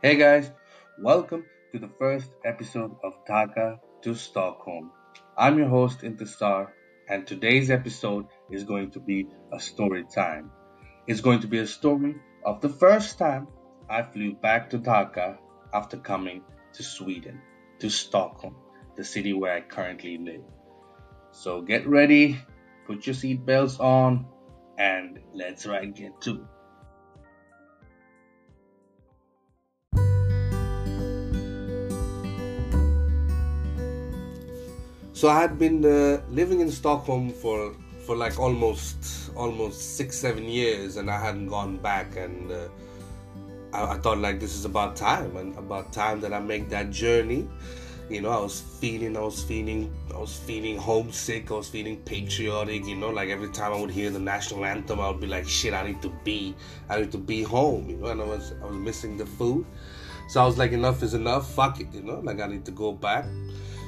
Hey guys, welcome to the first episode of Dhaka to Stockholm. I'm your host Intisar, and today's episode is going to be a story time. It's going to be a story of the first time I flew back to Dhaka after coming to Sweden, to Stockholm, the city where I currently live. So get ready, put your seatbelts on, and let's right get to it. So I had been uh, living in Stockholm for for like almost almost six seven years, and I hadn't gone back. And uh, I, I, thought like this is about time, and about time that I make that journey. You know, I was feeling, I was feeling, I was feeling homesick. I was feeling patriotic. You know, like every time I would hear the national anthem, I would be like, "Shit, I need to be, I need to be home." You know, and I was I was missing the food. So I was like, enough is enough. Fuck it, you know. Like I need to go back.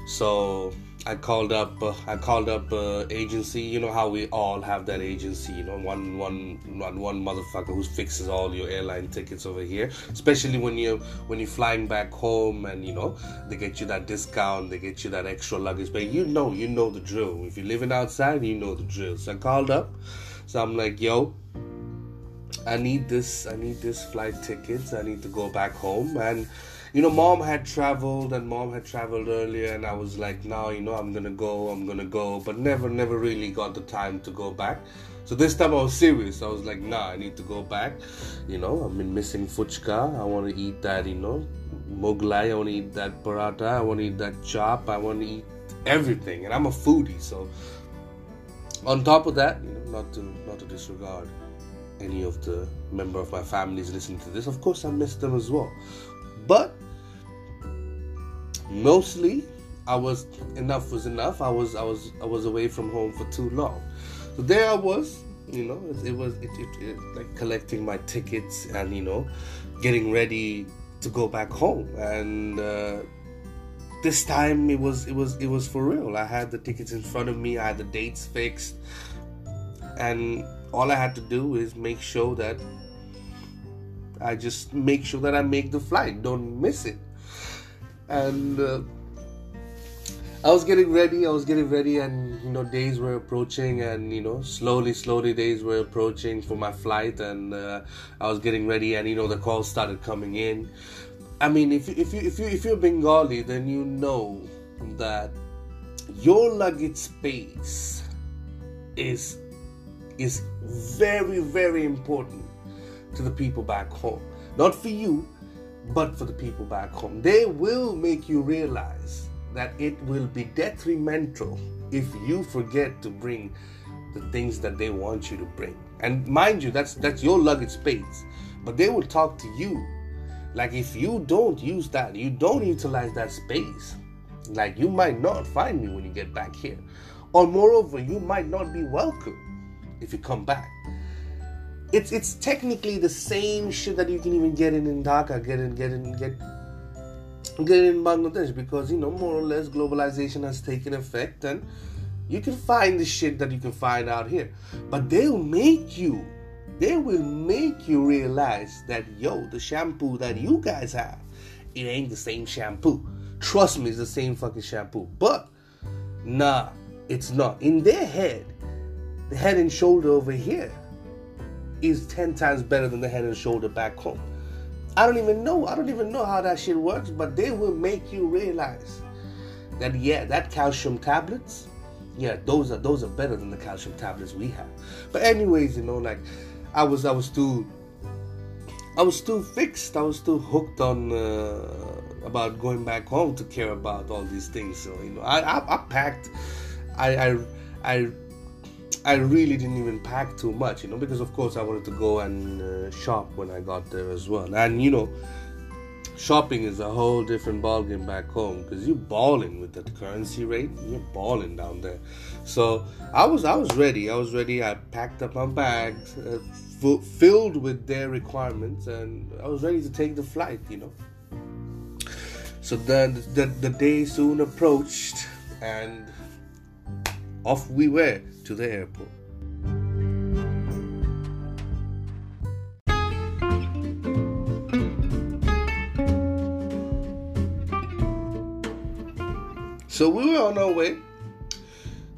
So I called up. Uh, I called up uh, agency. You know how we all have that agency. You know, one one one one motherfucker who fixes all your airline tickets over here. Especially when you when you're flying back home, and you know they get you that discount. They get you that extra luggage. But you know, you know the drill. If you're living outside, you know the drill. So I called up. So I'm like, yo, I need this. I need this flight tickets. I need to go back home and you know, mom had traveled and mom had traveled earlier, and I was like, now, you know, I'm gonna go, I'm gonna go, but never, never really got the time to go back. So this time I was serious. I was like, nah, I need to go back. You know, I've been missing fuchka. I want to eat that, you know, moglai. I want to eat that paratha. I want to eat that chop. I want to eat everything. And I'm a foodie, so on top of that, you know, not to not to disregard any of the member of my families listening to this. Of course, I miss them as well. But mostly I was enough was enough. I was I was I was away from home for too long. So there I was, you know, it, it was it, it, it, like collecting my tickets and you know, getting ready to go back home. And uh, this time it was it was it was for real. I had the tickets in front of me. I had the dates fixed, and all I had to do is make sure that I just make sure that I make the flight. Don't miss it and uh, I was getting ready. I was getting ready, and you know, days were approaching, and you know, slowly, slowly, days were approaching for my flight, and uh, I was getting ready, and you know, the calls started coming in. I mean, if if you if you if you're Bengali, then you know that your luggage space is is very very important to the people back home. Not for you, but for the people back home. They will make you realize that it will be detrimental if you forget to bring the things that they want you to bring. And mind you, that's that's your luggage space. But they will talk to you. Like if you don't use that, you don't utilize that space. Like you might not find me when you get back here. Or moreover, you might not be welcome if you come back it's it's technically the same shit that you can even get in in Dhaka, get in, get in, get get in Bangladesh because you know more or less globalization has taken effect and you can find the shit that you can find out here, but they'll make you, they will make you realize that yo, the shampoo that you guys have, it ain't the same shampoo. Trust me, it's the same fucking shampoo, but nah, it's not. In their head, the head and shoulder over here is 10 times better than the head and shoulder back home. I don't even know. I don't even know how that shit works, but they will make you realize that yeah, that calcium tablets, yeah, those are those are better than the calcium tablets we have. But anyways, you know, like I was I was too I was too fixed. I was too hooked on uh, about going back home to care about all these things. So you know, I I, I packed. I I I I really didn't even pack too much, you know, because of course I wanted to go and uh, shop when I got there as well. And you know, shopping is a whole different ballgame back home because you're balling with the currency rate. You're balling down there. So I was I was ready. I was ready. I packed up my bags uh, f- filled with their requirements, and I was ready to take the flight. You know. So then the, the day soon approached, and off we were to the airport. So we were on our way.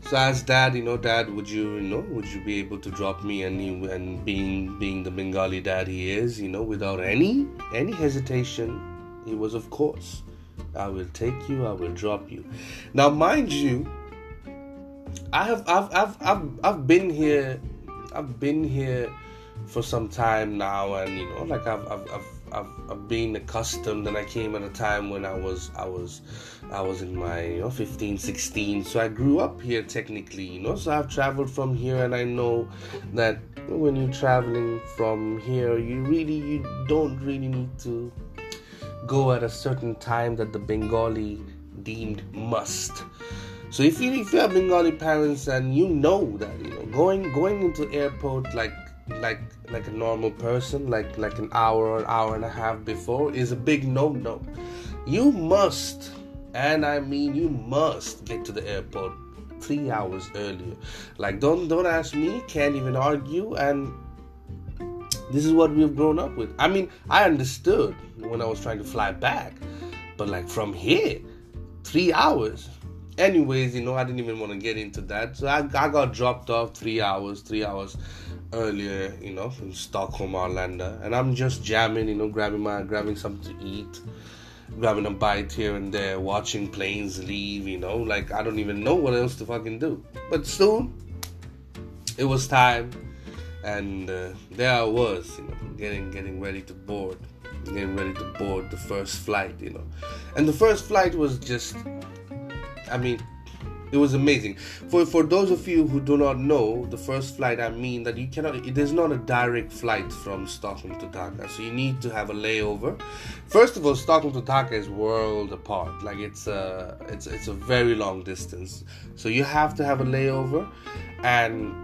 So I asked Dad, you know, Dad, would you, you know, would you be able to drop me? And he, and being being the Bengali dad he is, you know, without any any hesitation, he was of course, I will take you, I will drop you. Now, mind you, I have I've I've I've, I've been here. I've been here for some time now, and you know, like I've I've I've, I've, I've been accustomed. And I came at a time when I was I was I was in my you know 15, 16. So I grew up here technically, you know. So I've traveled from here, and I know that when you're traveling from here, you really you don't really need to go at a certain time that the Bengali deemed must. So if you if you have Bengali parents and you know that you know going going into airport like like like a normal person like like an hour or an hour and a half before is a big no no. You must and I mean you must get to the airport three hours earlier. Like don't don't ask me, can't even argue and this is what we've grown up with. I mean, I understood when I was trying to fly back, but like from here, three hours. Anyways, you know, I didn't even want to get into that. So I, I got dropped off three hours, three hours earlier, you know, in Stockholm, Arlanda. And I'm just jamming, you know, grabbing my grabbing something to eat, grabbing a bite here and there, watching planes leave, you know, like I don't even know what else to fucking do. But soon it was time and uh, there I was, you know, getting getting ready to board, getting ready to board the first flight, you know, and the first flight was just, I mean, it was amazing. For for those of you who do not know, the first flight I mean that you cannot. There's not a direct flight from Stockholm to Dhaka, so you need to have a layover. First of all, Stockholm to Dhaka is world apart. Like it's a it's it's a very long distance, so you have to have a layover, and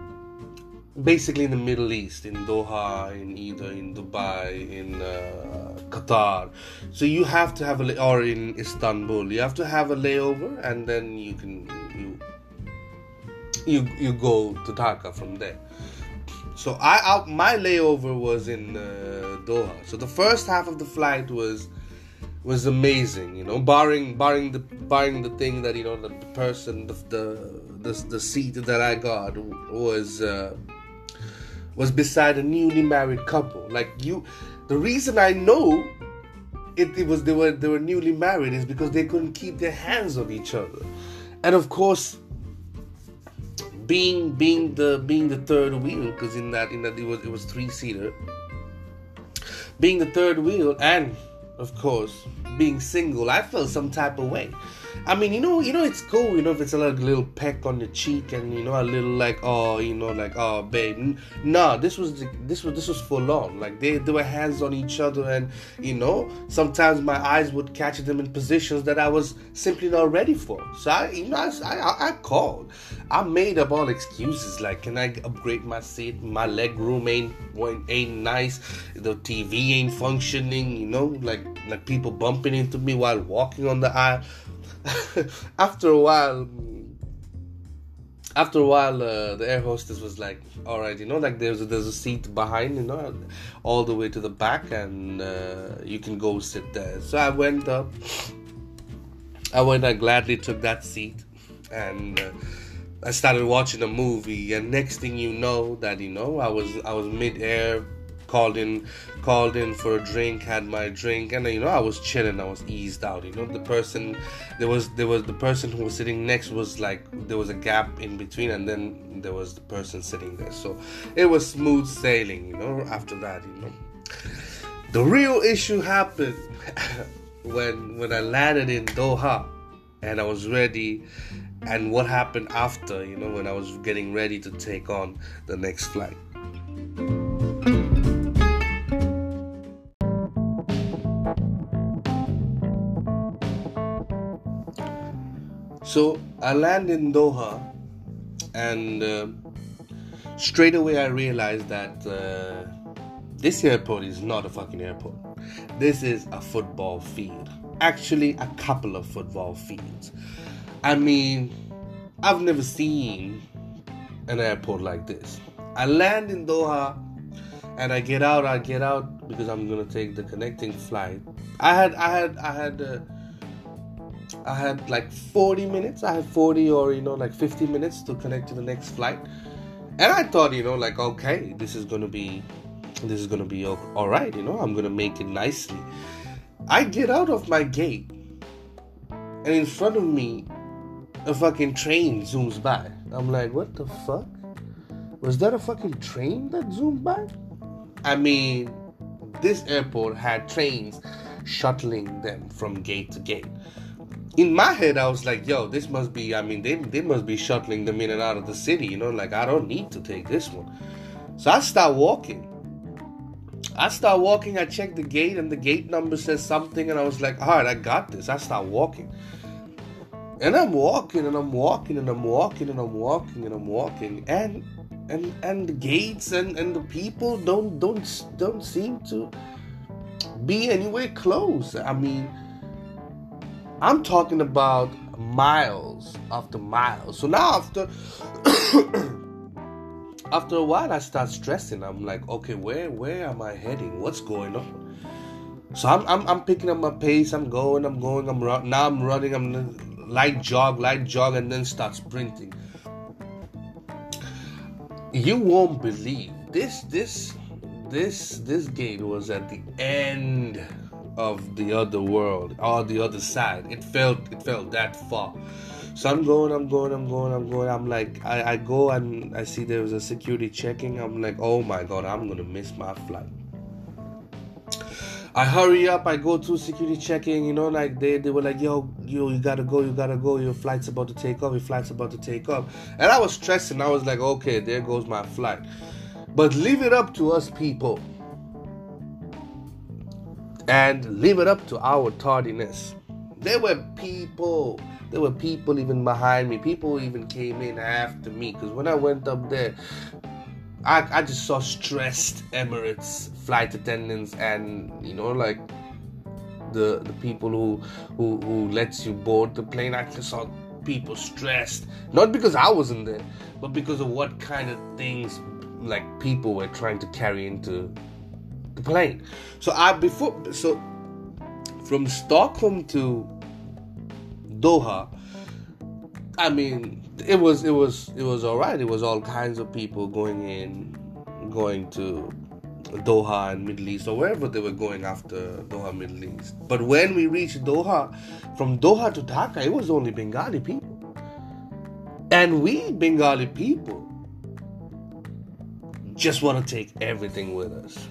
basically in the Middle East, in Doha, in either in Dubai, in uh, Qatar. So you have to have a or in Istanbul. You have to have a layover, and then you can you you you go to Dhaka from there. So I, I my layover was in uh, Doha. So the first half of the flight was was amazing, you know, barring barring the barring the thing that you know the person the the the, the seat that I got was. Uh, was beside a newly married couple. Like you, the reason I know it, it was they were they were newly married is because they couldn't keep their hands on each other, and of course, being being the being the third wheel because in that in that it was it was three seater. Being the third wheel and of course being single, I felt some type of way. I mean, you know, you know, it's cool, you know, if it's a like, little peck on your cheek and you know, a little like, oh, you know, like, oh, babe. Nah, this was this was this was full on. Like they they were hands on each other, and you know, sometimes my eyes would catch them in positions that I was simply not ready for. So I, you know, I I, I called. I made up all excuses like, can I upgrade my seat? My leg room ain't ain't nice. The TV ain't functioning. You know, like like people bumping into me while walking on the aisle. after a while, after a while, uh, the air hostess was like, "All right, you know, like there's a, there's a seat behind, you know, all the way to the back, and uh, you can go sit there." So I went up. I went. I gladly took that seat, and uh, I started watching a movie. And next thing you know, that you know, I was I was mid air called in called in for a drink had my drink and you know i was chilling i was eased out you know. The person there was there was the person who was sitting next was like there was a gap in between and then there was the person sitting there. So it was smooth sailing you know after that you know. The real issue happened when when i landed in doha and i was ready and what happened after you know when i was getting ready to take on the next flight So I land in Doha, and uh, straight away I realized that uh, this airport is not a fucking airport. This is a football field. Actually, a couple of football fields. I mean, I've never seen an airport like this. I land in Doha and I get out. I get out because I'm gonna take the connecting flight. I had, I had, I had. Uh, I had like 40 minutes. I had 40 or you know like 50 minutes to connect to the next flight, and I thought you know like okay, this is gonna be, this is gonna be all right. You know, I'm gonna make it nicely. I get out of my gate, and in front of me, a fucking train zooms by. I'm like, what the fuck? Was that a fucking train that zoomed by? I mean, this airport had trains shuttling them from gate to gate. In my head, I was like, yo, this must be, I mean, they, they must be shuttling them in and out of the city, you know, like I don't need to take this one. So I start walking. I start walking, I check the gate, and the gate number says something, and I was like, all right, I got this. I start walking. And I'm walking, and I'm walking, and I'm walking, and I'm walking, and I'm walking, and and and the gates and and the people don't don't don't seem to be anywhere close. I mean, I'm talking about miles after miles. So now after after a while, I start stressing. I'm like, okay, where where am I heading? What's going on? So I'm I'm, I'm picking up my pace. I'm going. I'm going. I'm run, now. I'm running. I'm light jog, light jog, and then start sprinting you won't believe this this this this gate was at the end of the other world or the other side it felt it felt that far so i'm going i'm going i'm going i'm going i'm like i, I go and i see there was a security checking i'm like oh my god i'm gonna miss my flight I hurry up, I go to security checking, you know, like they, they were like, yo, yo, you gotta go, you gotta go, your flight's about to take off, your flight's about to take off. And I was stressing, I was like, okay, there goes my flight. But leave it up to us people. And leave it up to our tardiness. There were people, there were people even behind me. People even came in after me. Because when I went up there, I, I just saw stressed Emirates flight attendants and you know like the the people who who who lets you board the plane. I just saw people stressed, not because I wasn't there, but because of what kind of things like people were trying to carry into the plane. So I before so from Stockholm to Doha, I mean it was it was it was all right. It was all kinds of people going in, going to Doha and Middle East or wherever they were going after Doha Middle East. But when we reached Doha, from Doha to Dhaka, it was only Bengali people, and we Bengali people just want to take everything with us.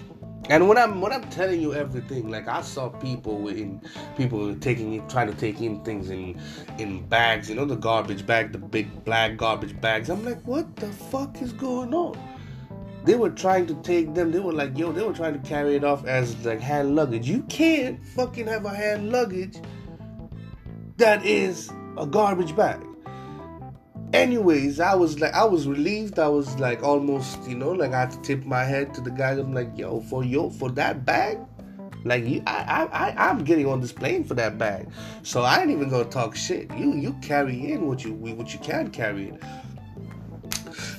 And when I'm when I'm telling you everything, like I saw people in people taking trying to take in things in in bags, you know, the garbage bag, the big black garbage bags. I'm like, what the fuck is going on? They were trying to take them. They were like, yo, they were trying to carry it off as like hand luggage. You can't fucking have a hand luggage that is a garbage bag anyways i was like i was relieved. I was like almost you know like i had to tip my head to the guy. I'm like yo for yo for that bag? Like you I, I i i'm getting on this plane for that bag. So i ain't even gonna talk shit. You you carry in what you what you can carry in.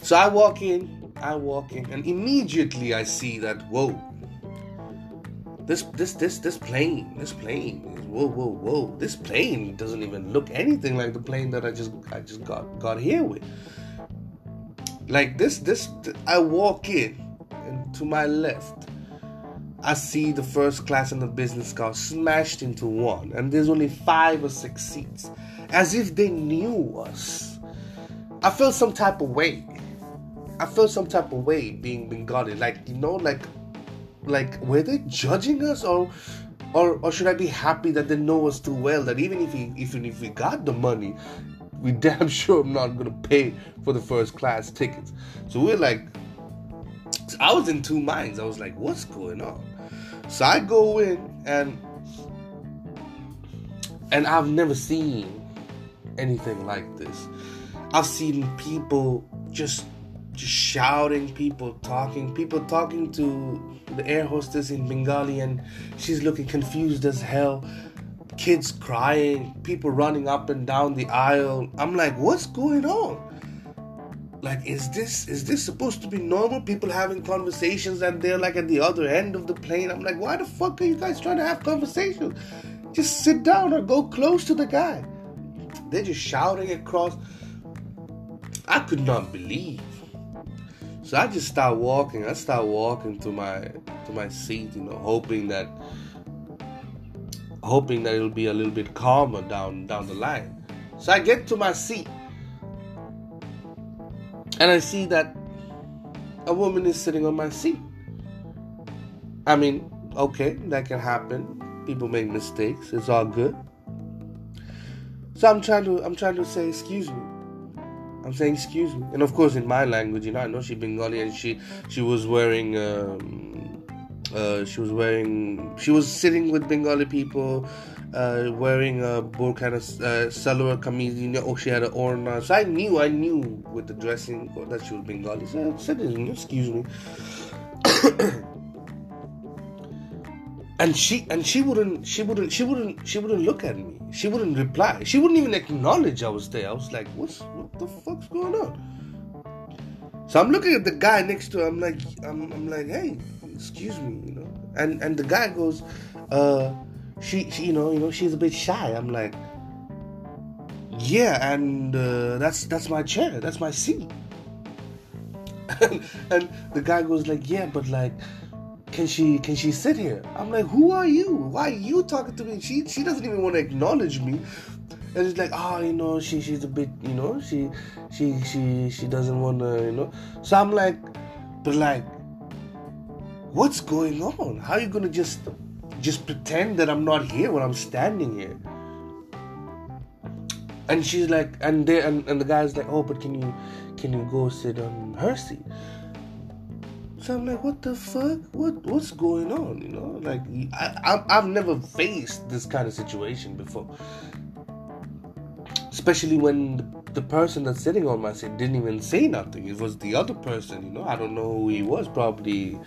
So i walk in i walk in and immediately i see that whoa this this this this plane this plane whoa, whoa, whoa, this plane doesn't even look anything like the plane that I just I just got got here with. Like this, this I walk in, and to my left, I see the first class and the business class smashed into one, and there's only five or six seats, as if they knew us. I felt some type of way. I felt some type of way being Bengali, like you know, like like were they judging us or or or should I be happy that they know us too well that even if we even if we got the money, we damn sure I'm not gonna pay for the first class tickets. So we're like, I was in two minds. I was like, what's going on? So I go in and and I've never seen anything like this. I've seen people just just shouting, people talking, people talking to the air hostess in Bengali, and she's looking confused as hell. Kids crying, people running up and down the aisle. I'm like, what's going on? Like, is this is this supposed to be normal? People having conversations and they're like at the other end of the plane. I'm like, why the fuck are you guys trying to have conversations? Just sit down or go close to the guy. they're just shouting across. I could not believe. So I just start walking. I start walking to my to my seat, you know, hoping that hoping that it'll be a little bit calmer down down the line. So I get to my seat and I see that a woman is sitting on my seat. I mean, okay, that can happen. People make mistakes. It's all good. So I'm trying to I'm trying to say excuse me. I'm saying excuse me, and of course in my language, you know, I know she Bengali and she she was wearing um, uh, she was wearing she was sitting with Bengali people, uh, wearing a burqa of uh, salwar kameez, you know, or she had an orna. So I knew I knew with the dressing that she was Bengali. So I said, excuse me. and she and she wouldn't she wouldn't she wouldn't she wouldn't look at me. She wouldn't reply. She wouldn't even acknowledge i was there. I was like what's what the fuck's going on? So i'm looking at the guy next to her. I'm like i'm, I'm like hey excuse me you know. And and the guy goes uh she, she you know you know she's a bit shy. I'm like yeah and uh, that's that's my chair. That's my seat. And, and the guy goes like yeah but like can she can she sit here? I'm like, who are you? Why are you talking to me? She she doesn't even want to acknowledge me. And it's like, oh, you know, she she's a bit, you know, she she she she doesn't want to, you know. So I'm like, but like, what's going on? How are you gonna just just pretend that I'm not here when I'm standing here? And she's like, and they and, and the guy's like, oh, but can you can you go sit on her seat? So I'm like, what the fuck? What what's going on? You know, like I, I have never faced this kind of situation before. Especially when the, the person that's sitting on my seat didn't even say nothing. It was the other person. You know, I don't know who he was. Probably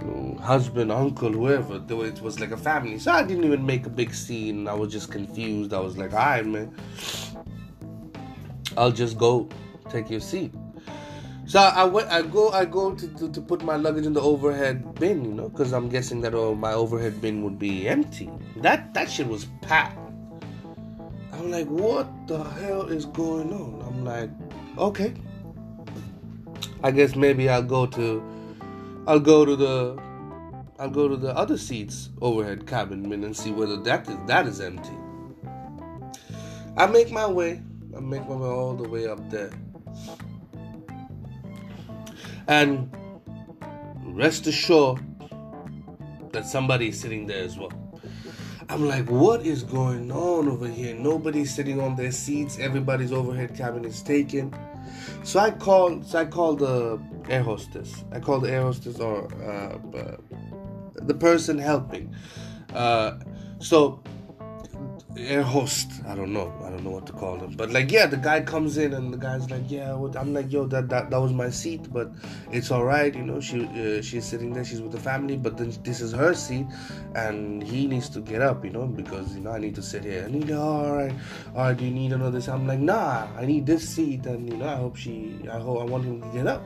you know, husband, uncle, whoever. It was like a family. So I didn't even make a big scene. I was just confused. I was like, all right, man. I'll just go take your seat. So I go. I go to, to, to put my luggage in the overhead bin, you know, because I'm guessing that oh, my overhead bin would be empty. That that shit was packed. I'm like, what the hell is going on? I'm like, okay. I guess maybe I'll go to, I'll go to the, I'll go to the other seats overhead cabin bin and see whether that is that is empty. I make my way. I make my way all the way up there. And rest assured that somebody is sitting there as well. I'm like, what is going on over here? Nobody's sitting on their seats. Everybody's overhead cabin is taken. So I called. So I called the air hostess. I called the air hostess or uh, uh, the person helping. Uh, so air host. I don't know. I don't know what to call him. But like, yeah, the guy comes in and the guy's like, yeah. I'm like, yo, that that, that was my seat, but it's all right. You know, she uh, she's sitting there. She's with the family, but then this is her seat, and he needs to get up. You know, because you know I need to sit here. I need like, all right, all right. Do you need another? Seat? I'm like, nah. I need this seat, and you know, I hope she. I hope I want him to get up.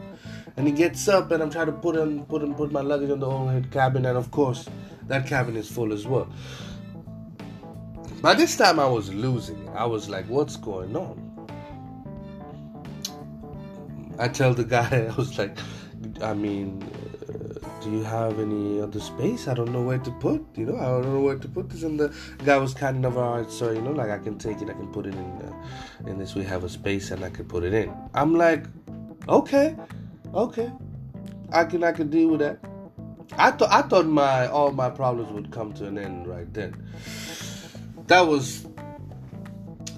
And he gets up, and I'm trying to put him, put him, put my luggage on the overhead cabin, and of course, that cabin is full as well. By this time, I was losing it. I was like, what's going on? I tell the guy, I was like, I mean, uh, do you have any other space? I don't know where to put, you know, I don't know where to put this. And the guy was kind enough, all right, so, you know, like I can take it, I can put it in, uh, in this, we have a space and I can put it in. I'm like, okay, okay, I can, I can deal with that. I thought, I thought my, all my problems would come to an end right then that was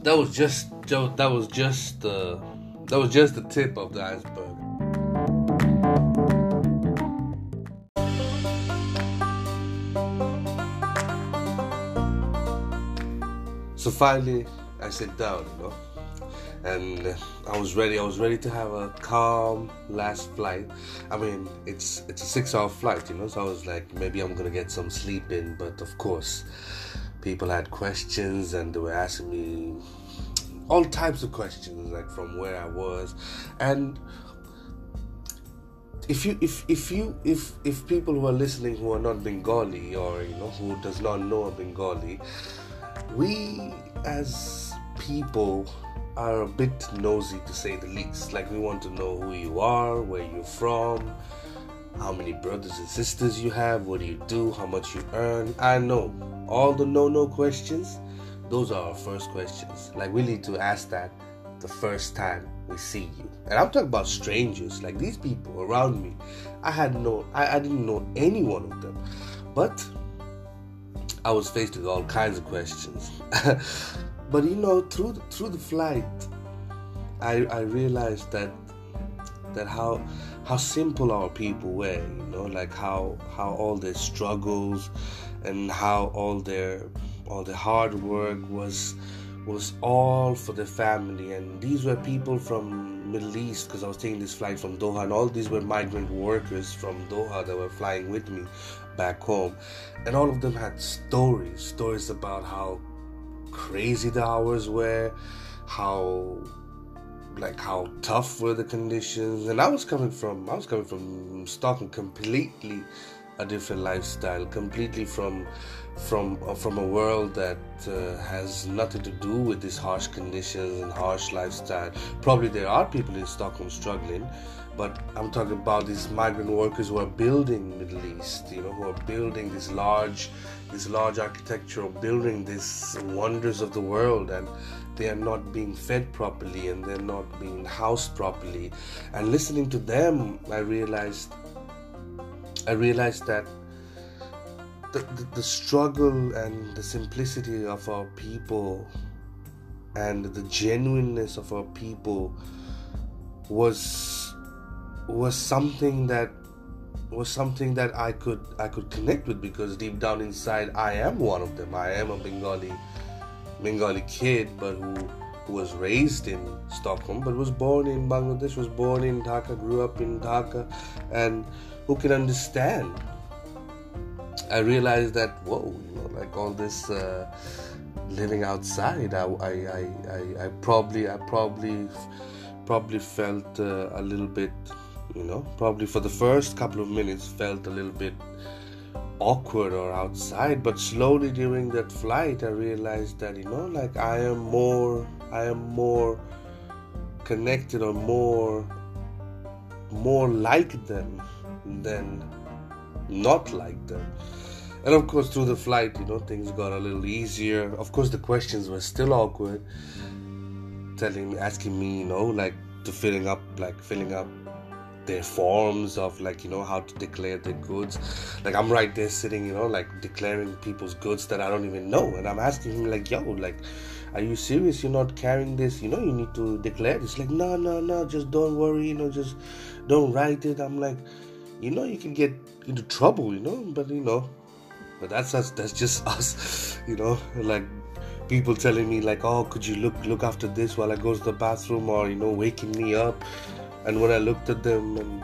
that was just that was just the that was just the tip of the iceberg. So finally, I sit down, you know, and I was ready. I was ready to have a calm last flight. I mean, it's it's a six-hour flight, you know, so I was like, maybe I'm gonna get some sleep in, but of course, people had questions and they were asking me all types of questions like from where I was and if you if if you if if people who are listening who are not Bengali or you know who does not know Bengali we as people are a bit nosy to say the least. Like we want to know who you are, where you're from, how many brothers and sisters you have, what do you do, how much you earn. I know all the no no questions, those are our first questions. Like we need to ask that the first time we see you. And I'm talking about strangers, like these people around me. I had no I, I didn't know any one of them. But I was faced with all kinds of questions. but you know, through the, through the flight, I I realized that that how how simple our people were. You know, like how how all their struggles and how all their all the hard work was was all for the family and these were people from middle east because i was taking this flight from doha and all these were migrant workers from doha that were flying with me back home and all of them had stories stories about how crazy the hours were, how like how tough were the conditions. And i was coming from i was coming from stockholm completely a different lifestyle completely from from uh, from a world that uh, has nothing to do with these harsh conditions and harsh lifestyle. Probably there are people in stockholm struggling but i'm talking about these migrant workers who are building middle east you know who are building this large this large architectural building, these wonders of the world, and they are not being fed properly and they're not being housed properly. And listening to them, I realized, I realized that the, the, the struggle and the simplicity of our people and the genuineness of our people was was something that was something that I could I could connect with because deep down inside I am one of them. I am a Bengali Bengali kid, but who, who was raised in Stockholm, but was born in Bangladesh, was born in Dhaka, grew up in Dhaka, and who can understand. I realized that whoa, you know, like all this uh, living outside, I, I, I, I, probably I probably probably felt uh, a little bit you know probably for the first couple of minutes felt a little bit awkward or outside but slowly during that flight i realized that you know like i am more i am more connected or more more like them than not like them. And of course through the flight you know things got a little easier. Of course the questions were still awkward telling asking me you know like to filling up like filling up their forms of like you know how to declare their goods. Like i'm right there sitting you know like declaring people's goods that i don't even know. And i'm asking him like yo like are you serious? You're not carrying this. You know you need to declare this. Like no no no just don't worry you know just don't write it. I'm like you know you can get into trouble you know but you know but that's us. That's just us you know like people telling me like oh could you look look after this while i go to the bathroom? Or you know waking me up and when I looked at them and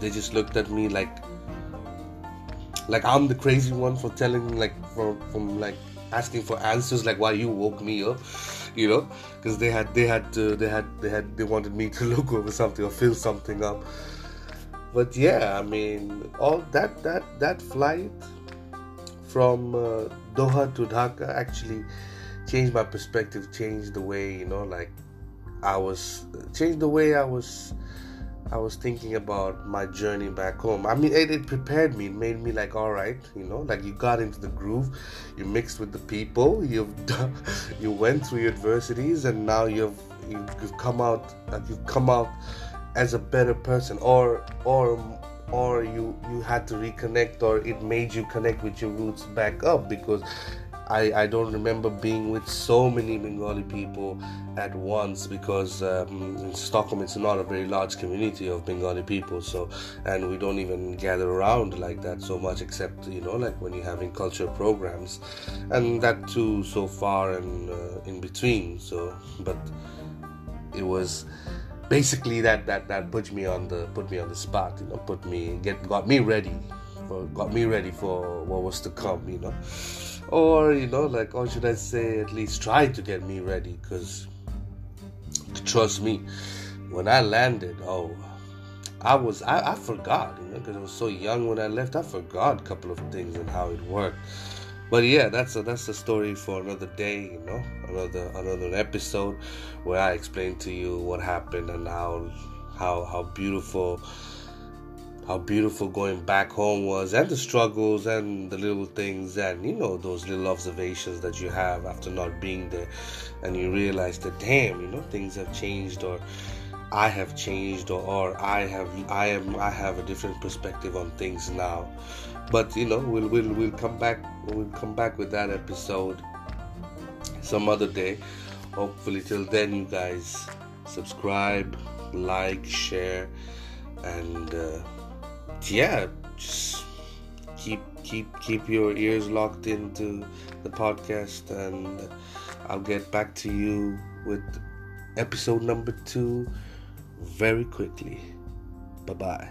they just looked at me like like I'm the crazy one for telling like for from like asking for answers like why you woke me up you know? Because they had they had to, they had they had they wanted me to look over something or fill something up. But yeah i mean all that that that flight from uh, doha to dhaka actually changed my perspective changed the way you know like I was changed the way I was I was thinking about my journey back home. I mean, it, it, prepared me. It made me like, all right, you know, like you got into the groove, you mixed with the people, you've done, you went through adversities, and now you've you've come out you've come out as a better person, or or or you you had to reconnect, or it made you connect with your roots back up because I, I don't remember being with so many Bengali people at once because um, in Stockholm it's not a very large community of Bengali people so and we don't even gather around like that so much except you know like when you're having culture programs. And that too so far and uh, in between so but it was basically that that that put me on the put me on the spot you know put me get got me ready for got me ready for what was to come you know or you know like or should i say at least try to get me ready because trust me when i landed oh i was i, I forgot you know because i was so young when i left i forgot a couple of things and how it worked but yeah, that's a, that's a story for another day. You know, another another episode where I explain to you what happened and how how how beautiful how beautiful going back home was and the struggles and the little things and you know those little observations that you have after not being there. And you realize that damn you know things have changed or I have changed or, or I have I am I have a different perspective on things now. But you know we'll we'll we'll come back we'll come back with that episode some other day. Hopefully till then you guys subscribe like share and uh, yeah, just keep keep keep your ears locked into the podcast, and I'll get back to you with episode number two very quickly. Bye bye.